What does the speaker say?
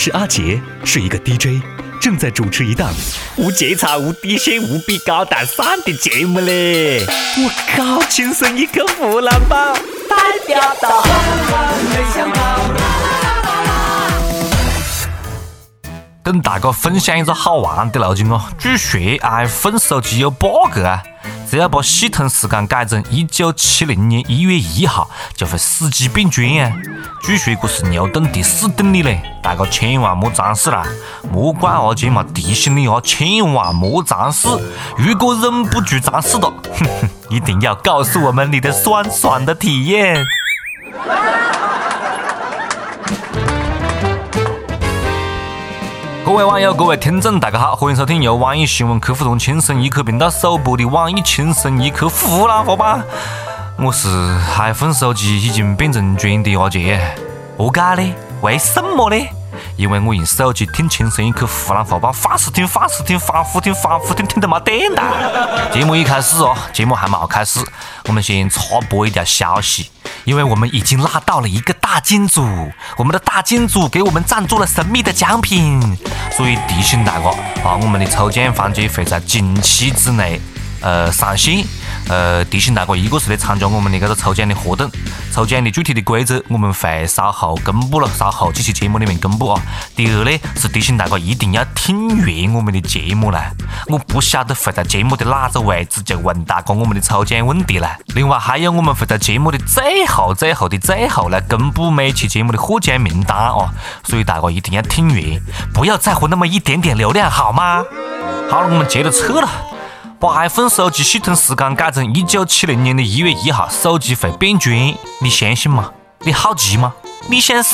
是阿杰，是一个 DJ，正在主持一档无节操、无底线、无比高大上的节目嘞！我靠，亲生一个湖南宝，代表到。跟大家分享一个好玩的路径哦，据说 iPhone 手机有 bug 啊，只要把系统时间改成一九七零年一月一号，就会死机变砖啊。据说这是牛顿第四定律嘞，大家千万莫尝试啦，莫怪阿杰嘛提醒你啊，千万莫尝试。如果忍不住尝试了，哼哼，一定要告诉我们你的酸爽的体验。各位网友，各位听众，大家好，欢迎收听由网易新闻客户端轻松一刻频道首播的网易轻松一刻湖南话版。我是 iPhone 手机已经变成砖的阿杰，何解呢？为什么呢？因为我用手机听轻松一刻湖南话版，反复听，反复听，反复听，反复听，听得没电了。节目一开始哦，节目还没开始，我们先插播一条消息。因为我们已经拉到了一个大金主，我们的大金主给我们赞助了神秘的奖品，所以提醒大哥啊，我们的抽奖环节会在近期之内呃上线。呃，提醒大哥，一个是来参加我们的这个抽奖的活动，抽奖的具体的规则我们会稍后公布了，稍后这期节目里面公布啊。第二呢，是提醒大家一定要听完我们的节目啦，我不晓得会在节目的哪个位置就问大家我们的抽奖问题啦。另外还有我们会在节目的最后、最后的最后来公布每期节目的获奖名单啊，所以大家一定要听完，不要在乎那么一点点流量好吗？好了，我们接着撤了。把 iPhone 手机系统时间改成一九七零年的一月一号，手机会变砖，你相信吗？你好奇吗？你想试